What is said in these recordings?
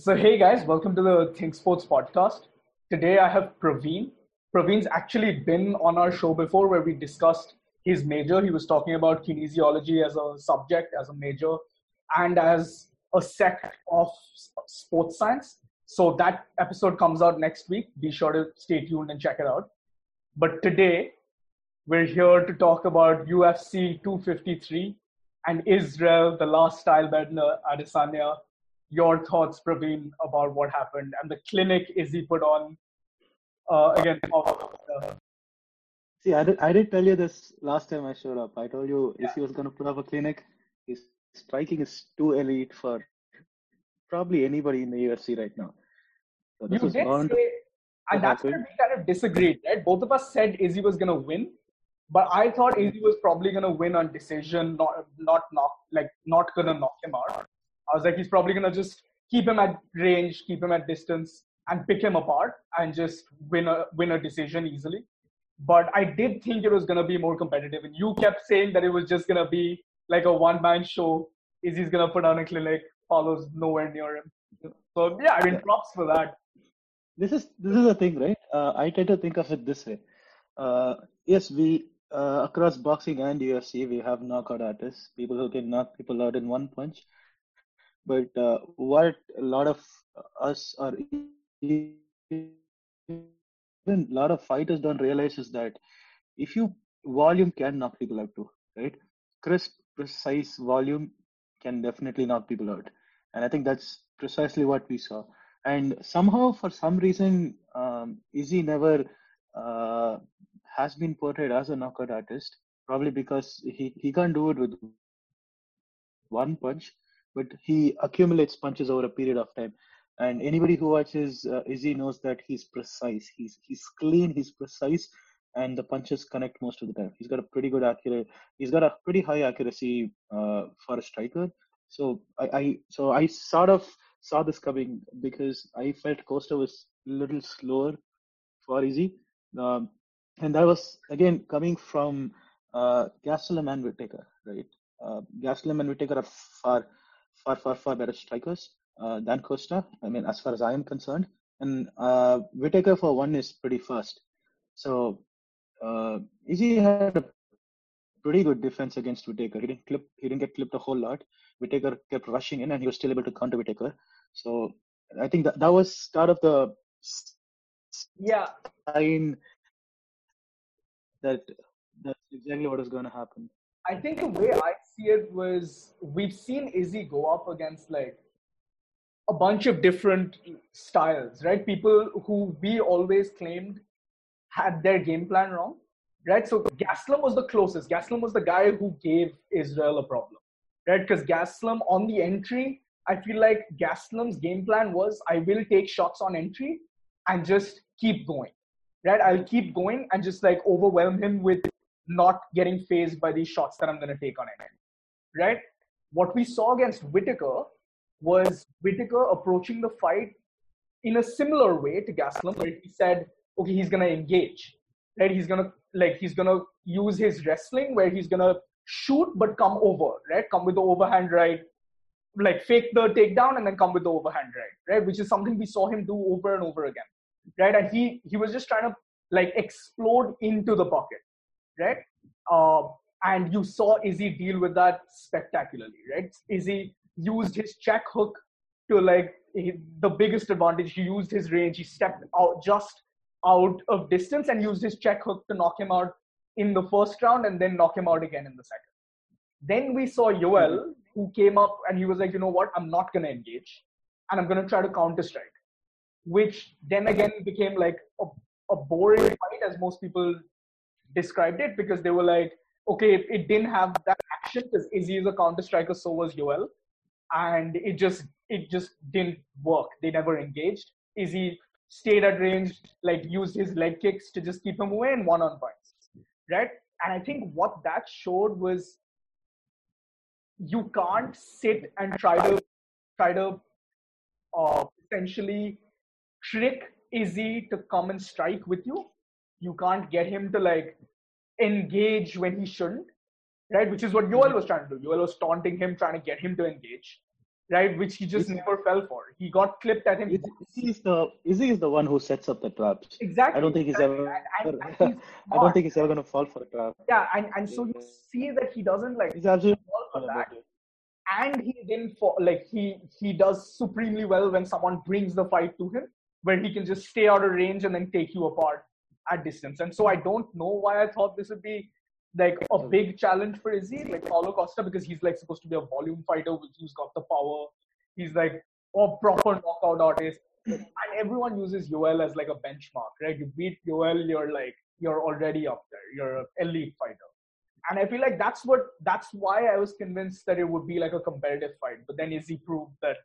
So, hey guys, welcome to the Think Sports podcast. Today I have Praveen. Praveen's actually been on our show before where we discussed his major. He was talking about kinesiology as a subject, as a major, and as a sect of sports science. So, that episode comes out next week. Be sure to stay tuned and check it out. But today, we're here to talk about UFC 253 and Israel, the last style stylebender, Adesanya your thoughts, Praveen, about what happened and the clinic Izzy put on uh, again. See, I did, I did tell you this last time I showed up. I told you yeah. Izzy was going to put up a clinic. His striking is too elite for probably anybody in the UFC right now. So this you did say, and that's where we kind of disagreed, right? Both of us said Izzy was going to win, but I thought Izzy was probably going to win on decision, not not knock, like not going to knock him out. I was like, he's probably gonna just keep him at range, keep him at distance, and pick him apart and just win a win a decision easily. But I did think it was gonna be more competitive, and you kept saying that it was just gonna be like a one man show. Is he's gonna put on a clinic? Paulo's nowhere near him. So yeah, I mean, props for that. This is this is the thing, right? Uh, I tend to think of it this way. Uh, yes, we uh, across boxing and UFC, we have knockout artists, people who can knock people out in one punch. But uh, what a lot of us are even a lot of fighters don't realize is that if you volume can knock people out too, right? Crisp, precise volume can definitely knock people out, and I think that's precisely what we saw. And somehow, for some reason, um, Izzy never uh, has been portrayed as a knockout artist. Probably because he, he can't do it with one punch but he accumulates punches over a period of time. And anybody who watches uh, Izzy knows that he's precise. He's he's clean. He's precise, and the punches connect most of the time. He's got a pretty good accurate. He's got a pretty high accuracy uh, for a striker. So I, I so I sort of saw this coming because I felt Costa was a little slower for Izzy, um, and that was again coming from uh, Gastelum and Whittaker, right? Uh, Gastelum and Whittaker are far far, far, far better strikers uh, than Costa. I mean, as far as I am concerned. And uh, Whittaker for one is pretty fast. So uh, Izzy had a pretty good defense against Whittaker. He didn't clip, he didn't get clipped a whole lot. Whittaker kept rushing in, and he was still able to counter Whittaker. So I think that that was start of the yeah sign that that's exactly what is going to happen. I think the way I was we've seen Izzy go up against like a bunch of different styles, right? People who we always claimed had their game plan wrong, right? So Gastelum was the closest. Gastelum was the guy who gave Israel a problem, right? Because Gastelum on the entry, I feel like Gastelum's game plan was I will take shots on entry and just keep going, right? I'll keep going and just like overwhelm him with not getting fazed by these shots that I'm going to take on him right? What we saw against Whittaker was Whittaker approaching the fight in a similar way to Gastelum, where he said, okay, he's gonna engage, right? He's gonna like he's gonna use his wrestling where he's gonna shoot but come over, right? Come with the overhand right, like fake the takedown and then come with the overhand right, right? Which is something we saw him do over and over again, right? And he he was just trying to like explode into the pocket, right? Uh, and you saw Izzy deal with that spectacularly, right? Izzy used his check hook to like he, the biggest advantage. He used his range. He stepped out just out of distance and used his check hook to knock him out in the first round and then knock him out again in the second. Then we saw Yoel, hmm. who came up and he was like, you know what, I'm not going to engage and I'm going to try to counter strike, which then again became like a, a boring fight as most people described it because they were like, okay, it, it didn't have that action because Izzy is a counter striker, so was Yoel, and it just it just didn't work. They never engaged. Izzy stayed at range, like used his leg kicks to just keep him away and one on points, right? And I think what that showed was you can't sit and try to try to uh, essentially trick Izzy to come and strike with you. You can't get him to like engage when he shouldn't, right? Which is what Yoel mm-hmm. was trying to do. Yoel was taunting him, trying to get him to engage, right? Which he just Izzy- never fell for. He got clipped at him. Izzy is the Izzy is the one who sets up the traps. Exactly. I don't think he's exactly. ever. And, and, and he's I don't think he's ever gonna fall for a trap. Yeah, and, and so you see that he doesn't like He's absolutely. fall for that. and he didn't fall like he he does supremely well when someone brings the fight to him where he can just stay out of range and then take you apart at distance. And so i don't know why i thought this would be like a hmm. big challenge for izzy like paulo costa because he's like supposed to be a volume fighter who's got the power. He's like a proper knockout artist. And everyone uses Yoel as like a benchmark right? You beat Yoel you're like you're already up there. You're an elite fighter. And I feel like that's what that's why I was convinced that it would be like a competitive fight. But then Izzy proved that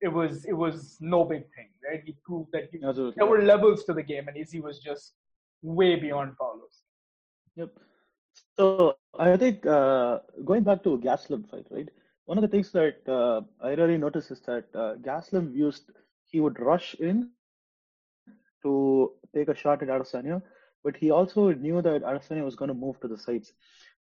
it was it was no big thing, right? He proved that he, there were levels to the game, and Izzy was just way beyond Paulo's. Yep. So I think uh, going back to Gastelum fight, right? One of the things that uh, I really noticed is that uh, Gastelum used he would rush in to take a shot at Adesanya, but he also knew that Adesanya was going to move to the sides.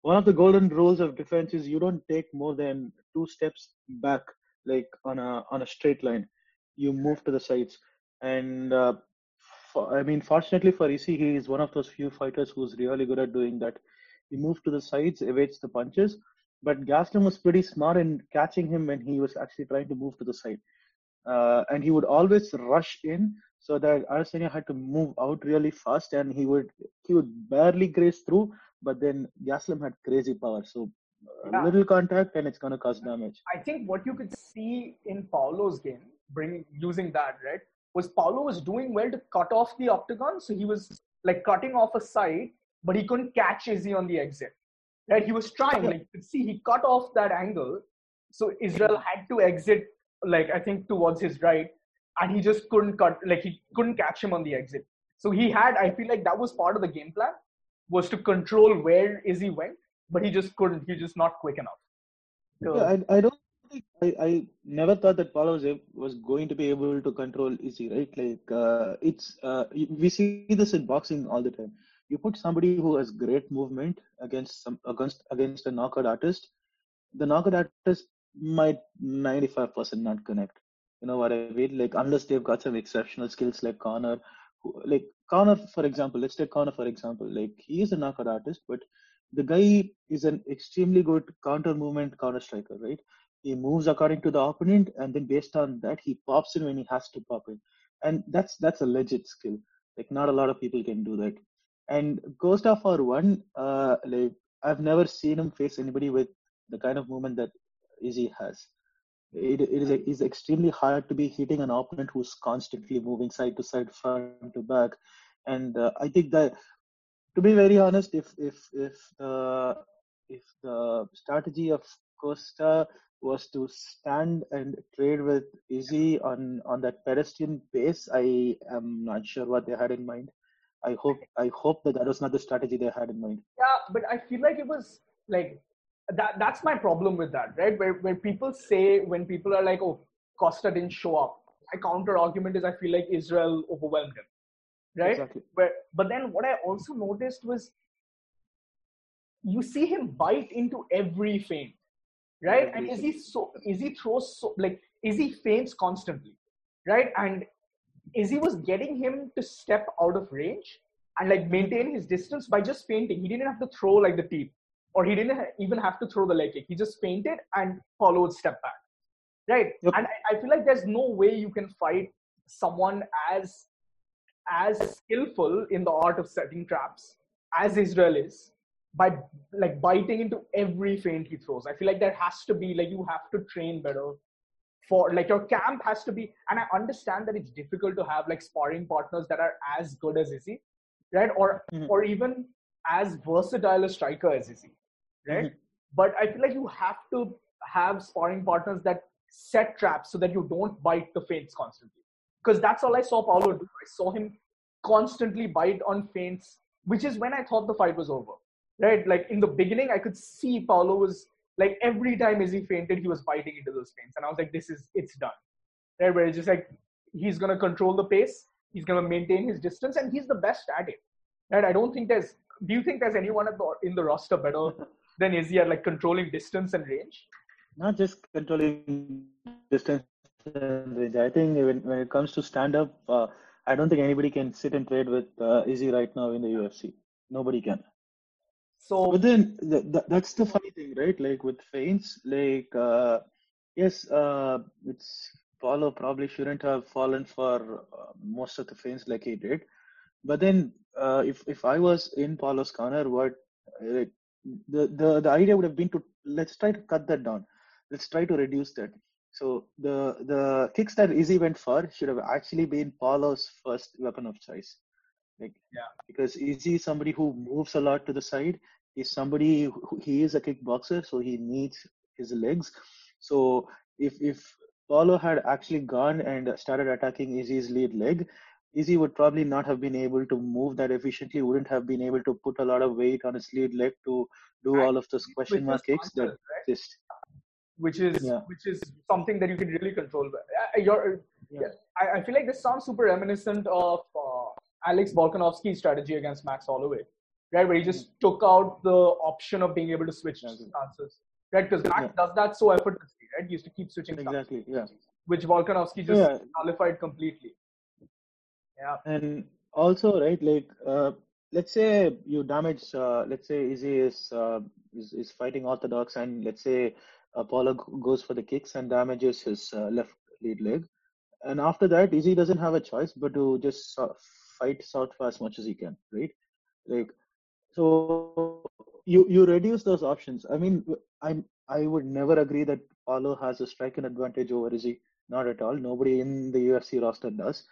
One of the golden rules of defense is you don't take more than two steps back, like on a on a straight line. You move to the sides, and uh, I mean, fortunately for Izzy, he is one of those few fighters who's really good at doing that. He moves to the sides, evades the punches, but Gastelum was pretty smart in catching him when he was actually trying to move to the side. Uh, and he would always rush in so that Adesanya had to move out really fast, and he would he would barely graze through. But then Gastelum had crazy power, so a Yeah. little contact and it's gonna cause damage. I think what you could see in Paulo's game, bringing using that right, was Paulo was doing well to cut off the octagon, so he was like cutting off a side, but he couldn't catch Izzy on the exit. Right, he was trying. Like you could see, he cut off that angle, so Israel had to exit, like I think towards his right, and he just couldn't cut. Like he couldn't catch him on the exit. So he had. I feel like that was part of the game plan, was to control where Izzy went, but he just couldn't. He just not quick enough. So- Yeah, I, I don't I, I never thought that Paulo was, going to be able to control Izzy, right? Like uh, it's uh, we see this in boxing all the time. You put somebody who has great movement against some against against a knockout artist, the knockout artist might ninety five percent not connect. You know what I mean? Like unless they've got some exceptional skills like Conor, who, like Conor for example. Let's take Conor for example. Like he is a knockout artist, but the guy is an extremely good counter movement counter striker, right? He moves according to the opponent, and then based on that, he pops in when he has to pop in, and that's that's a legit skill. Like not a lot of people can do that. And Costa for one, uh, like I've never seen him face anybody with the kind of movement that Izzy has. It, it is it is extremely hard to be hitting an opponent who's constantly moving side to side, front to back, and uh, I think that to be very honest, if if if the if the strategy of Costa was to stand and trade with Izzy on on that pedestrian pace, I am not sure what they had in mind. I hope I hope that that was not the strategy they had in mind. Yeah, but I feel like it was like that. That's my problem with that, right? Where where people say when people are like, "Oh, Costa didn't show up," my counter argument is I feel like Israel overwhelmed him, right? Exactly. Where, but then what I also noticed was you see him bite into every feint, right? And is he so? Is he throws so like? Is he feints constantly, right? And Izzy was getting him to step out of range and like maintain his distance by just feinting. He didn't have to throw like the teep, or he didn't ha- even have to throw the leg kick. He just feinted and followed step back, right? Yep. And I, I feel like there's no way you can fight someone as as skillful in the art of setting traps as Israel is by like biting into every feint he throws. I feel like there has to be like you have to train better for like your camp has to be and i understand that it's difficult to have like sparring partners that are as good as izzy right or Mhm. or even as versatile a striker as izzy right Mhm. but i feel like you have to have sparring partners that set traps so that you don't bite the feints constantly because that's all i saw paulo do i saw him constantly bite on feints which is when i thought the fight was over right like in the beginning i could see paulo was like every time Izzy feinted, he was biting into those feints, and I was like, "This is it's done." Right, where it's just like he's gonna control the pace, he's gonna maintain his distance, and he's the best at it. Right, I don't think there's. Do you think there's anyone at the, in the roster better than Izzy at like controlling distance and range? not just controlling distance and range. I think when, when it comes to stand up, uh, I don't think anybody can sit and trade with uh, Izzy right now in the UFC. Nobody can. So, but then th- th- that's the funny thing, right? Like with feints, like uh, yes, uh, it's Paulo probably shouldn't have fallen for uh, most of the feints like he did. But then, uh, if if I was in Paulo's corner, what the the the idea would have been to let's try to cut that down. Let's try to reduce that. So the the kicks that Izzy went for should have actually been Paulo's first weapon of choice. Like yeah, because Izzy is somebody who moves a lot to the side. He's somebody who, he is a kickboxer, so he needs his legs. So if if Paulo had actually gone and started attacking Izzy's lead leg, Izzy would probably not have been able to move that efficiently, wouldn't have been able to put a lot of weight on his lead leg to do all of those question mark kicks that right? exist. Which is yeah. which is something that you can really control. You're, yeah. I, I feel like this sounds super reminiscent of uh, Alex Volkanovski's strategy against Max Holloway, right? Where he just mm-hmm. took out the option of being able to switch stances, right? Because Max yeah. does that so effortlessly, right? He used to keep switching exactly, yeah. Which Volkanovski just yeah. nullified completely. Yeah. And also, right, like, uh, let's say you damage, uh, let's say Izzy is, uh, is, is fighting orthodox, and let's say Paulo goes for the kicks and damages his uh, left lead leg. And after that, Izzy doesn't have a choice but to just fight south for as much as he can, right? Like, so you you reduce those options. I mean, I'm I would never agree that Paulo has a striking advantage over Izzy. Not at all. Nobody in the UFC roster does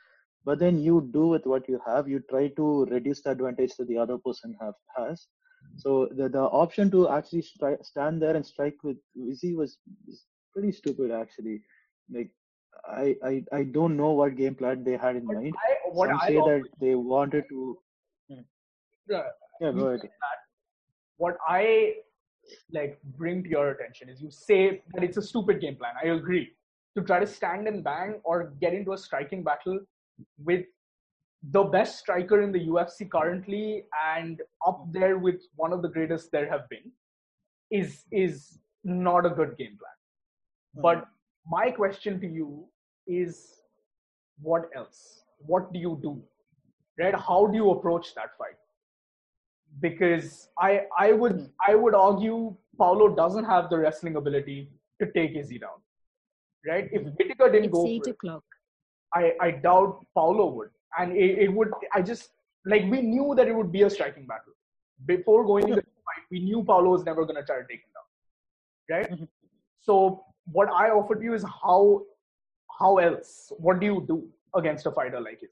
but then you do with what you have you try to reduce the advantage that the other person have has so the, the option to actually stri- stand there and strike with Izzy was, was pretty stupid actually like I, I I don't know what game plan they had in mind. I, Some I say that they wanted to. Yeah, yeah, go ahead. What I like bring to your attention is you say that it's a stupid game plan. I agree. To try to stand and bang or get into a striking battle with the best striker in the UFC currently and up there with one of the greatest there have been is is not a good game plan. Mm-hmm. But my question to you is what else? What do you do? Right? How do you approach that fight? Because I I would hmm. I would argue Paulo doesn't have the wrestling ability to take Izzy down. Right? If Whittaker didn't it's go eight o'clock. I, I doubt Paulo would. And it, it, would, I just, like, we knew that it would be a striking battle. Before going into the fight, we knew Paulo was never going to try to take him down. Right? So, what I offered you is how, how else? What do you do against a fighter like his?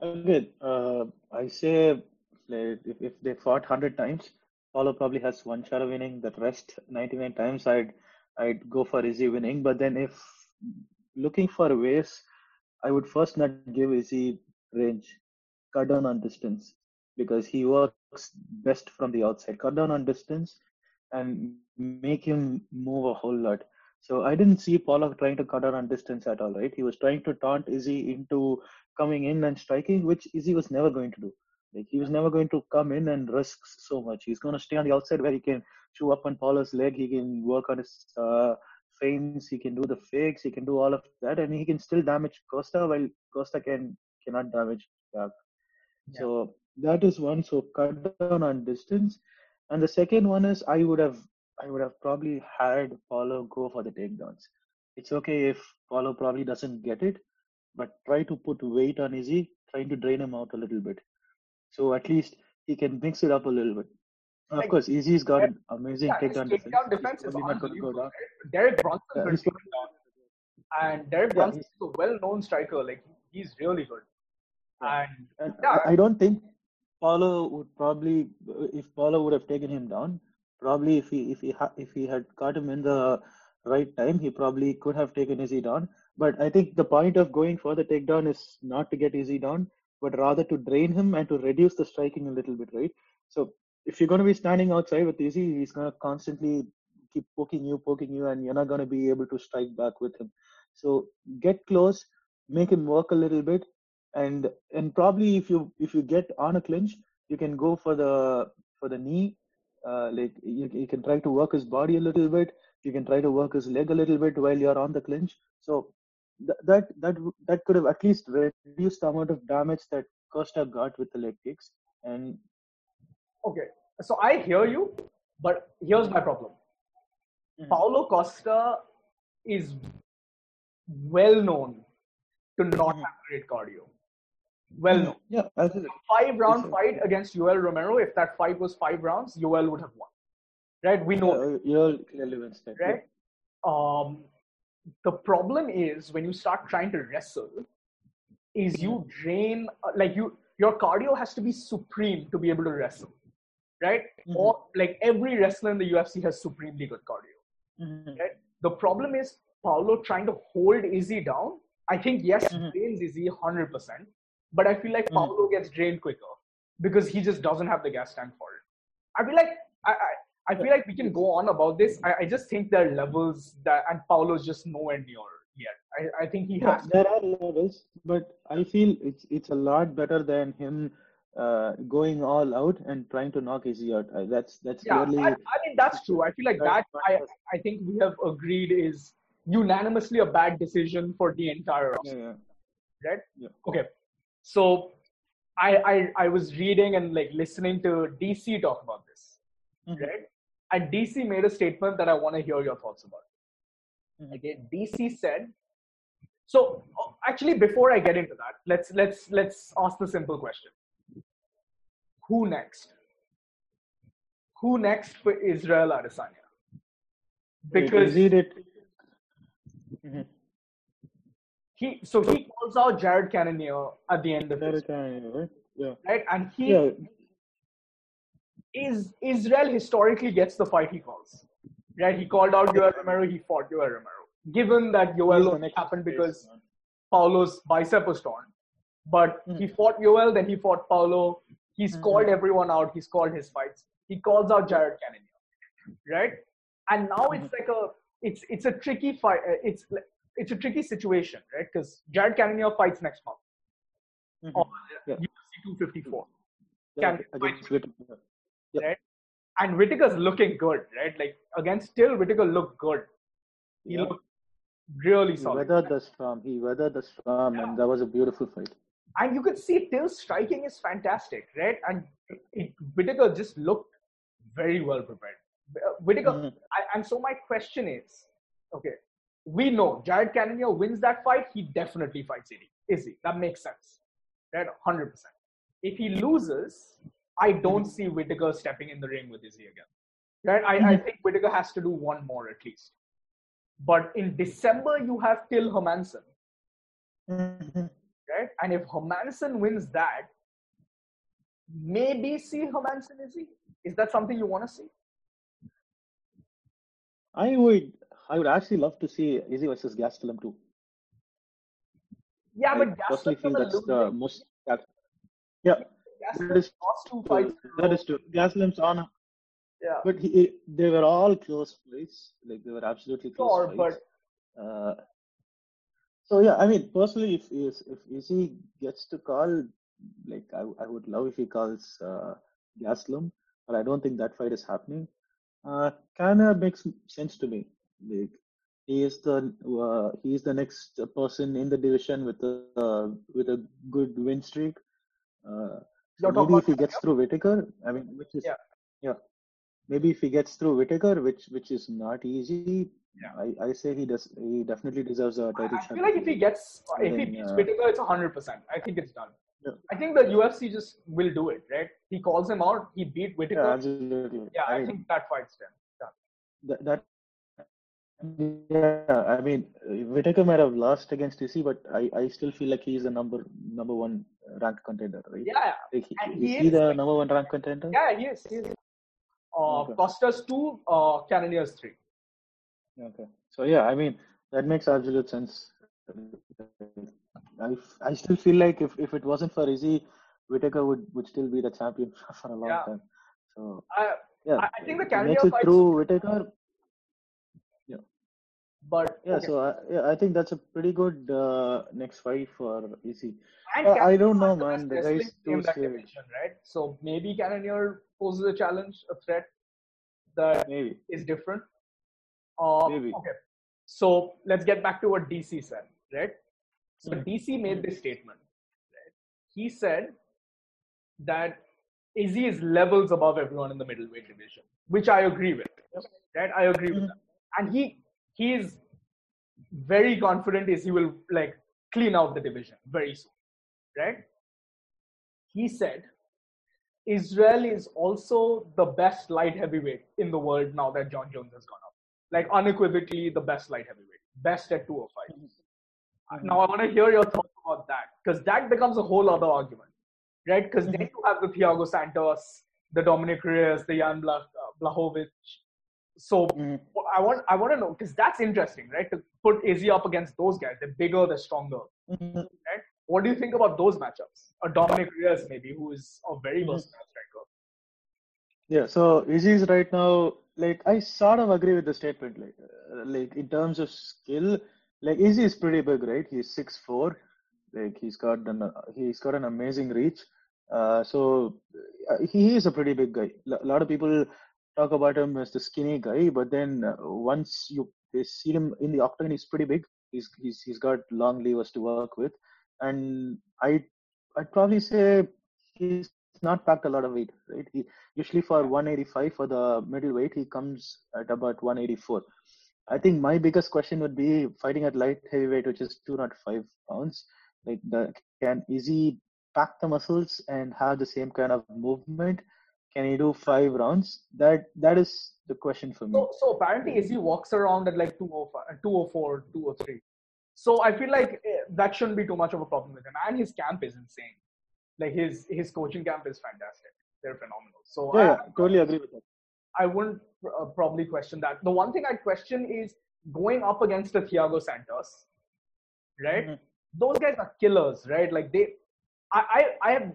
Again, uh, I say if, if they fought 100 times, Paulo probably has one shot of winning. The rest 99 times, I'd I'd go for Izzy winning. But then if looking for ways, I would first not give Izzy range, cut down on distance because he works best from the outside. Cut down on distance and make him move a whole lot. So I didn't see Paulo trying to cut down on distance at all, right? He was trying to taunt Izzy into coming in and striking, which Izzy was never going to do. Like he was never going to come in and risk so much. He's going to stay on the outside where he can chew up on Paulo's leg. He can work on his uh, feints, he can do the fakes, he can do all of that, and he can still damage Costa while Costa can cannot damage back. Yeah. So that is one. So cut down on distance, and the second one is I would have I would have probably had Paulo go for the takedowns. It's okay if Paulo probably doesn't get it, but try to put weight on Izzy, trying to drain him out a little bit. So at least he can mix it up a little bit. Of course, Izzy's got an amazing yeah, takedown defense. Takedown defense is not going to go down. Derek Brunson yeah, could down. And Derek yeah, Brunson is a well-known striker. Like he's really good. And, and yeah, I don't think Paulo would probably, if Paulo would have taken him down, probably if he if he ha- if he had caught him in the right time, he probably could have taken Izzy down. But I think the point of going for the takedown is not to get Izzy down, but rather to drain him and to reduce the striking a little bit, right? So if you're going to be standing outside with Izzy, he's going to constantly keep poking you, poking you, and you're not going to be able to strike back with him. So get close, make him work a little bit, and and probably if you if you get on a clinch, you can go for the for the knee. Uh, like you, you can try to work his body a little bit. you can try to work his leg a little bit while you're on the clinch. So th- that that that could have at least reduced the amount of damage that Costa got with the leg kicks. And Okay, so I hear you, but here's my problem. Mhm. Paulo Costa is well known to not Mhm. have great cardio. Well known. yeah. Five round sir. fight against Yoel Romero. If that fight was five rounds, Yoel would have won. Right? We know Uh, you're clearly wins that. right? Um, the problem is when you start trying to wrestle, is you drain uh, like you your cardio has to be supreme to be able to wrestle, right? Mhm. Or like every wrestler in the UFC has supremely good cardio. Mhm. Right? The problem is Paulo trying to hold Izzy down. I think yes, Mhm. drains Izzy hundred percent, but I feel like Mhm. Paulo gets drained quicker because he just doesn't have the gas tank for it. I feel like I, I I feel like we can go on about this. I, I just think there are levels that, and Paulo's just nowhere near yet. I, I think he has. There are levels, but I feel it's it's a lot better than him uh, going all out and trying to knock Izzy out. Uh, that's that's Yeah, clearly I, I mean that's true. I feel like that. I I think we have agreed is unanimously a bad decision for the entire roster, yeah, yeah. right? Yeah. Okay, so I, I I was reading and like listening to DC talk about this, Mhm. right? And DC made a statement that I want to hear your thoughts about. Mhm. Okay, DC said. So uh, actually, before I get into that, let's let's let's ask the simple question: Who next? Who next for Israel Adesanya? Wait, Because Izzy did. Mhm. he so he calls out Jared Cannonier at the end of That this, is kind right? Yeah. right? And he Yeah. Is Israel historically gets the fight he calls. Right? He called out Yoel Romero, he fought Yoel Romero. Given that Yoel only happened because. Paulo's bicep was torn. But Hmm. he fought Yoel, then he fought Paulo. He's Mhm. called everyone out. He's called his fights. He calls out Jared Cannonier, right? And now it's like a it's it's a tricky fight. uh, It's it's a tricky situation, right? Because Jared Cannonier fights next month Mhm. on Yeah. UFC 254, Yeah, Can- against Whittaker. and Whittaker's looking good, right? Like against Till Whittaker looked good. He Yeah. looked really He solid. weathered the storm. He weathered the storm, Yeah. and that was a beautiful fight. and you could see Till's striking is fantastic, right? And it, it, Whittaker just looked very well prepared. Uh, Whittaker, Mhm. I, and so my question is, okay, we know Jared Cannonier wins that fight, he definitely fights Izzy. Izzy, that makes sense, right? Hundred percent. If he loses, I don't see Whittaker stepping in the ring with Izzy again, right? I, I think Whittaker has to do one more at least. But in December, you have Till Hermansson Mhm. right? And if Hermansson wins that, maybe see Hermansson Izzy. Is that something you want to see? I would, I would actually love to see Izzy versus Gastelum too. Yeah, I but personally Gastelum feel was that's the most. Yeah, That is lost two fights. that is true. Gastelum's on, Yeah, but he, they were all close fights. Like they were absolutely close sure, fights. but Uh, so yeah, I mean, personally, if if if Izzy gets to call, like I, I would love if he calls uh, Gastelum, but I don't think that fight is happening. Uh, Kana makes sense to me. Like he is the uh, he is the next person in the division with a uh, with a good win streak. Uh, You're maybe if he gets through Whittaker, I mean, which is Yeah. yeah, maybe if he gets through Whittaker, which which is not easy. Yeah. I, I say he does. He definitely deserves a title I shot. feel like if he gets, if he beats uh, Whittaker, it's hundred percent. I think it's done. Yeah. I think the UFC just will do it, right? He calls him out. He beat yeah, Whittaker. absolutely. Yeah, I, mean, think that fight's done. that, that yeah. I mean, Whittaker might have lost against DC, but I, I still feel like he's the number number one ranked contender, right? Yeah, yeah, he, and is he he is, the like- number one ranked contender? yeah. He is. He is. Uh, Okay. Costa's two, uh, Cannonier's three. Okay. So yeah, I mean that makes absolute sense. I, I still feel like if, if it wasn't for Izzy, Whittaker would, would still be the champion for a long Yeah. time. So I, yeah, I- I think the if he Cannonier makes it fight's- through Whittaker. Yeah, okay. so I, yeah, I think that's a pretty good uh, next fight for. And Uh, I don't know, man. The guy's too division, right? So maybe Cannonier poses a challenge, a threat that Maybe. is different. Uh, Maybe. okay. So let's get back to what DC said, right? So Mhm. DC made this statement. Right? He said that Izzy is levels above everyone in the middleweight division, which I agree with. Right? I agree with Mhm. that. And he he is very confident Izzy will like clean out the division very soon. Right? He said Israel is also the best light heavyweight in the world now that Jon Jones has gone up. Like unequivocally the best light heavyweight, best at 205. Now I want to hear your thoughts about that because that becomes a whole other argument, right? Because then you have the Thiago Santos, the Dominic Reyes, the Jan Bla- uh, Blachowicz. So Mhm. I want I want to know because that's interesting, right? To put Izzy up against those guys, they're bigger, they're stronger. Mhm. What do you think about those matchups? A Dominic Reyes maybe, who is a very Mhm. versatile striker. Yeah, so Izzy's right now, like I sort of agree with the statement, like, uh, like in terms of skill, like Izzy is pretty big, right? He's six four, like he's got an uh, he's got an amazing reach. Uh, so uh, he is a pretty big guy. A lot of people talk about him as the skinny guy, but then uh, once you they see him in the octagon, he's pretty big. He's he's he's got long levers to work with, and I I'd probably say he's not packed a lot of weight, right? He usually for 185 for the middleweight, he comes at about 184. I think my biggest question would be fighting at light heavyweight, which is 205 pounds. Like, the, can Izzy pack the muscles and have the same kind of movement? Can he do five rounds? That that is the question for me. So, so apparently Izzy walks around at like 205, 204, 203. So I feel like eh, that shouldn't be too much of a problem with him. And his camp is insane. Like his his coaching camp is fantastic. They're phenomenal. So Yeah, I, yeah, totally agree with that. I wouldn't uh, probably question that. The one thing I'd question is going up against a Thiago Santos, right? Mhm. Those guys are killers, right? Like they, I, I, I have,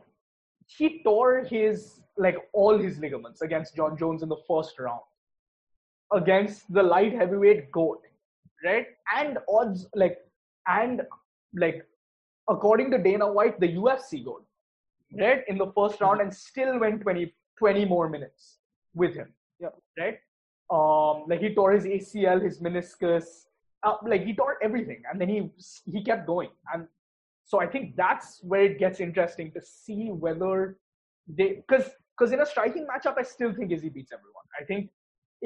he tore his like all his ligaments against Jon Jones in the first round, against the light heavyweight goat, right? And odds like, and like, according to Dana White, the UFC goat, right? In the first round, and still went 20, 20 more minutes with him. Yeah. Right? Um, like he tore his ACL, his meniscus, uh, like he tore everything, and then he he kept going. And so I think that's where it gets interesting to see whether they because because in a striking matchup, I still think Izzy beats everyone. I think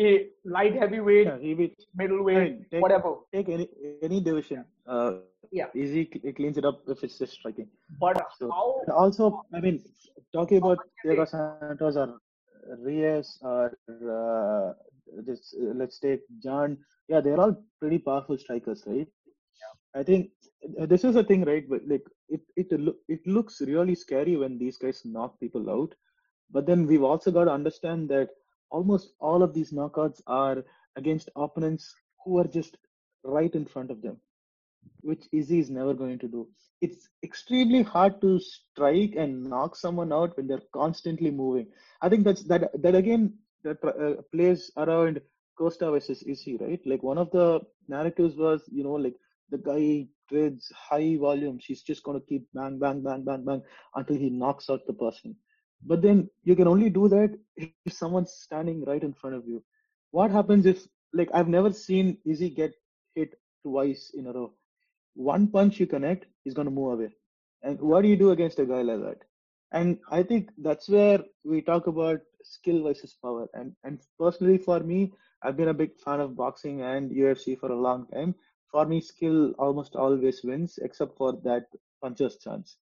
a light heavyweight, Yeah, he beat middleweight, Fine, take- whatever. take any any division. Uh, Yeah. Izzy cl- cleans it up if it's just striking. But So- how also, I mean, talking about Thiago Santos or Reyes or uh, this, uh, let's take Jon. Yeah, they're all pretty powerful strikers, right? I think uh, this is the thing, right? But like, it it it looks really scary when these guys knock people out. But then we've also got to understand that almost all of these knockouts are against opponents who are just right in front of them which Izzy is never going to do. It's extremely hard to strike and knock someone out when they're constantly moving. I think that's that that again that uh, plays around Costa versus Izzy, right? Like one of the narratives was, you know, like the guy trades high volumes. He's just going to keep bang, bang, bang, bang, bang until he knocks out the person. But then you can only do that if someone's standing right in front of you. What happens if, like, I've never seen Izzy get hit twice in a row one punch you connect, he's going to move away. And what do you do against a guy like that? And I think that's where we talk about skill versus power. And and personally, for me, I've been a big fan of boxing and UFC for a long time. For me, skill almost always wins, except for that puncher's chance.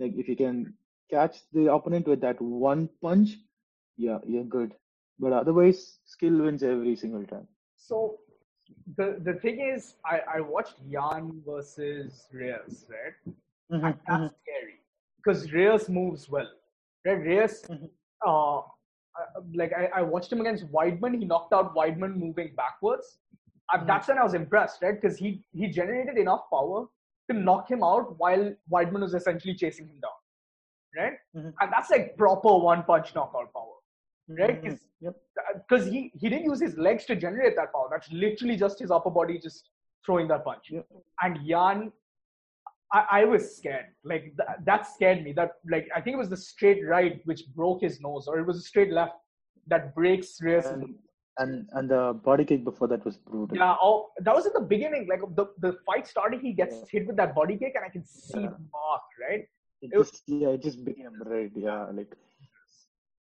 Like if you can catch the opponent with that one punch, yeah, you're good. But otherwise, skill wins every single time. So the the thing is, I, I watched Jan versus Reyes, right? Mhm, And that's scary because Reyes moves well, right? Reyes, Mhm. uh, like I, I watched him against Weidman. He knocked out Weidman moving backwards. Uh, Mhm. That's when I was impressed, right? Because he he generated enough power to knock him out while Weidman was essentially chasing him down, right? Mhm. And that's like proper one punch knockout power right? Mhm. Yep. Because he he didn't use his legs to generate that power. That's literally just his upper body just throwing that punch. Yep. And Jan, I, I was scared. Like th- that scared me. That like I think it was the straight right which broke his nose, or it was a straight left that breaks Reyes. And And the body kick before that was brutal. Yeah, oh, that was in the beginning. Like the, the fight started, he gets hit with that body kick, and I can see Yeah. the mark, right? It It was- just yeah, it just became red. Yeah, like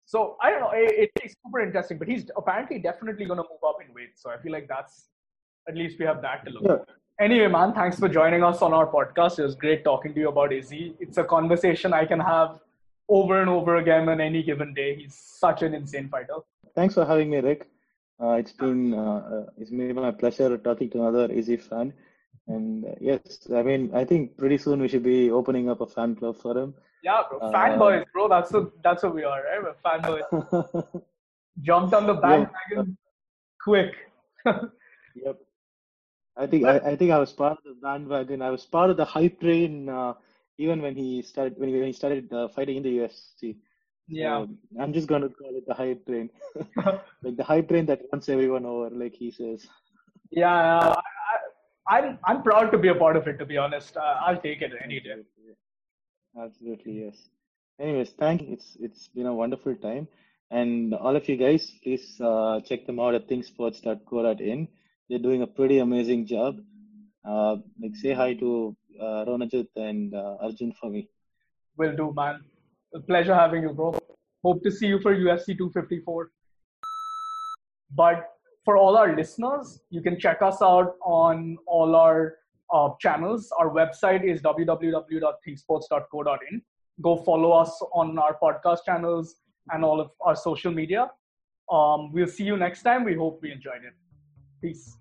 So I don't know. It, it's super interesting, but he's apparently definitely going to move up in weight. So I feel like that's at least we have that to look. yeah. at. Anyway, man, thanks for joining us on our podcast. It was great talking to you about Izzy. It's a conversation I can have over and over again on any given day. He's such an insane fighter. Thanks for having me, Rick. Uh, it's been uh, uh, it's been my pleasure talking to another Izzy fan. And uh, yes, I mean, I think pretty soon we should be opening up a fan club for him. Yeah, bro. Uh, Fanboys, bro. That's what that's what we are, right? We're fanboys. Jumped on the bandwagon quick. Yep. I think I, I think I was part of the bandwagon. I was part of the hype train uh, even when he started when he, when he started uh, fighting in the UFC. Yeah. So, I'm just gonna call it the hype train, like the hype train that wants everyone over, like he says. Yeah, I, I, I'm I'm proud to be a part of it. To be honest, uh, I'll take it any day. Absolutely, yes. Anyways, thank you. It's it's been a wonderful time, and all of you guys, please uh, check them out at thinksports.co.in. They're doing a pretty amazing job. Uh, like say hi to uh, Ronajit and uh, Arjun for me. Will do, man. A pleasure having you, bro. Hope to see you for UFC 254. But for all our listeners, you can check us out on all our uh, channels. Our website is www.thinksports.co.in. Go follow us on our podcast channels and all of our social media. Um, we'll see you next time. We hope we enjoyed it. Peace.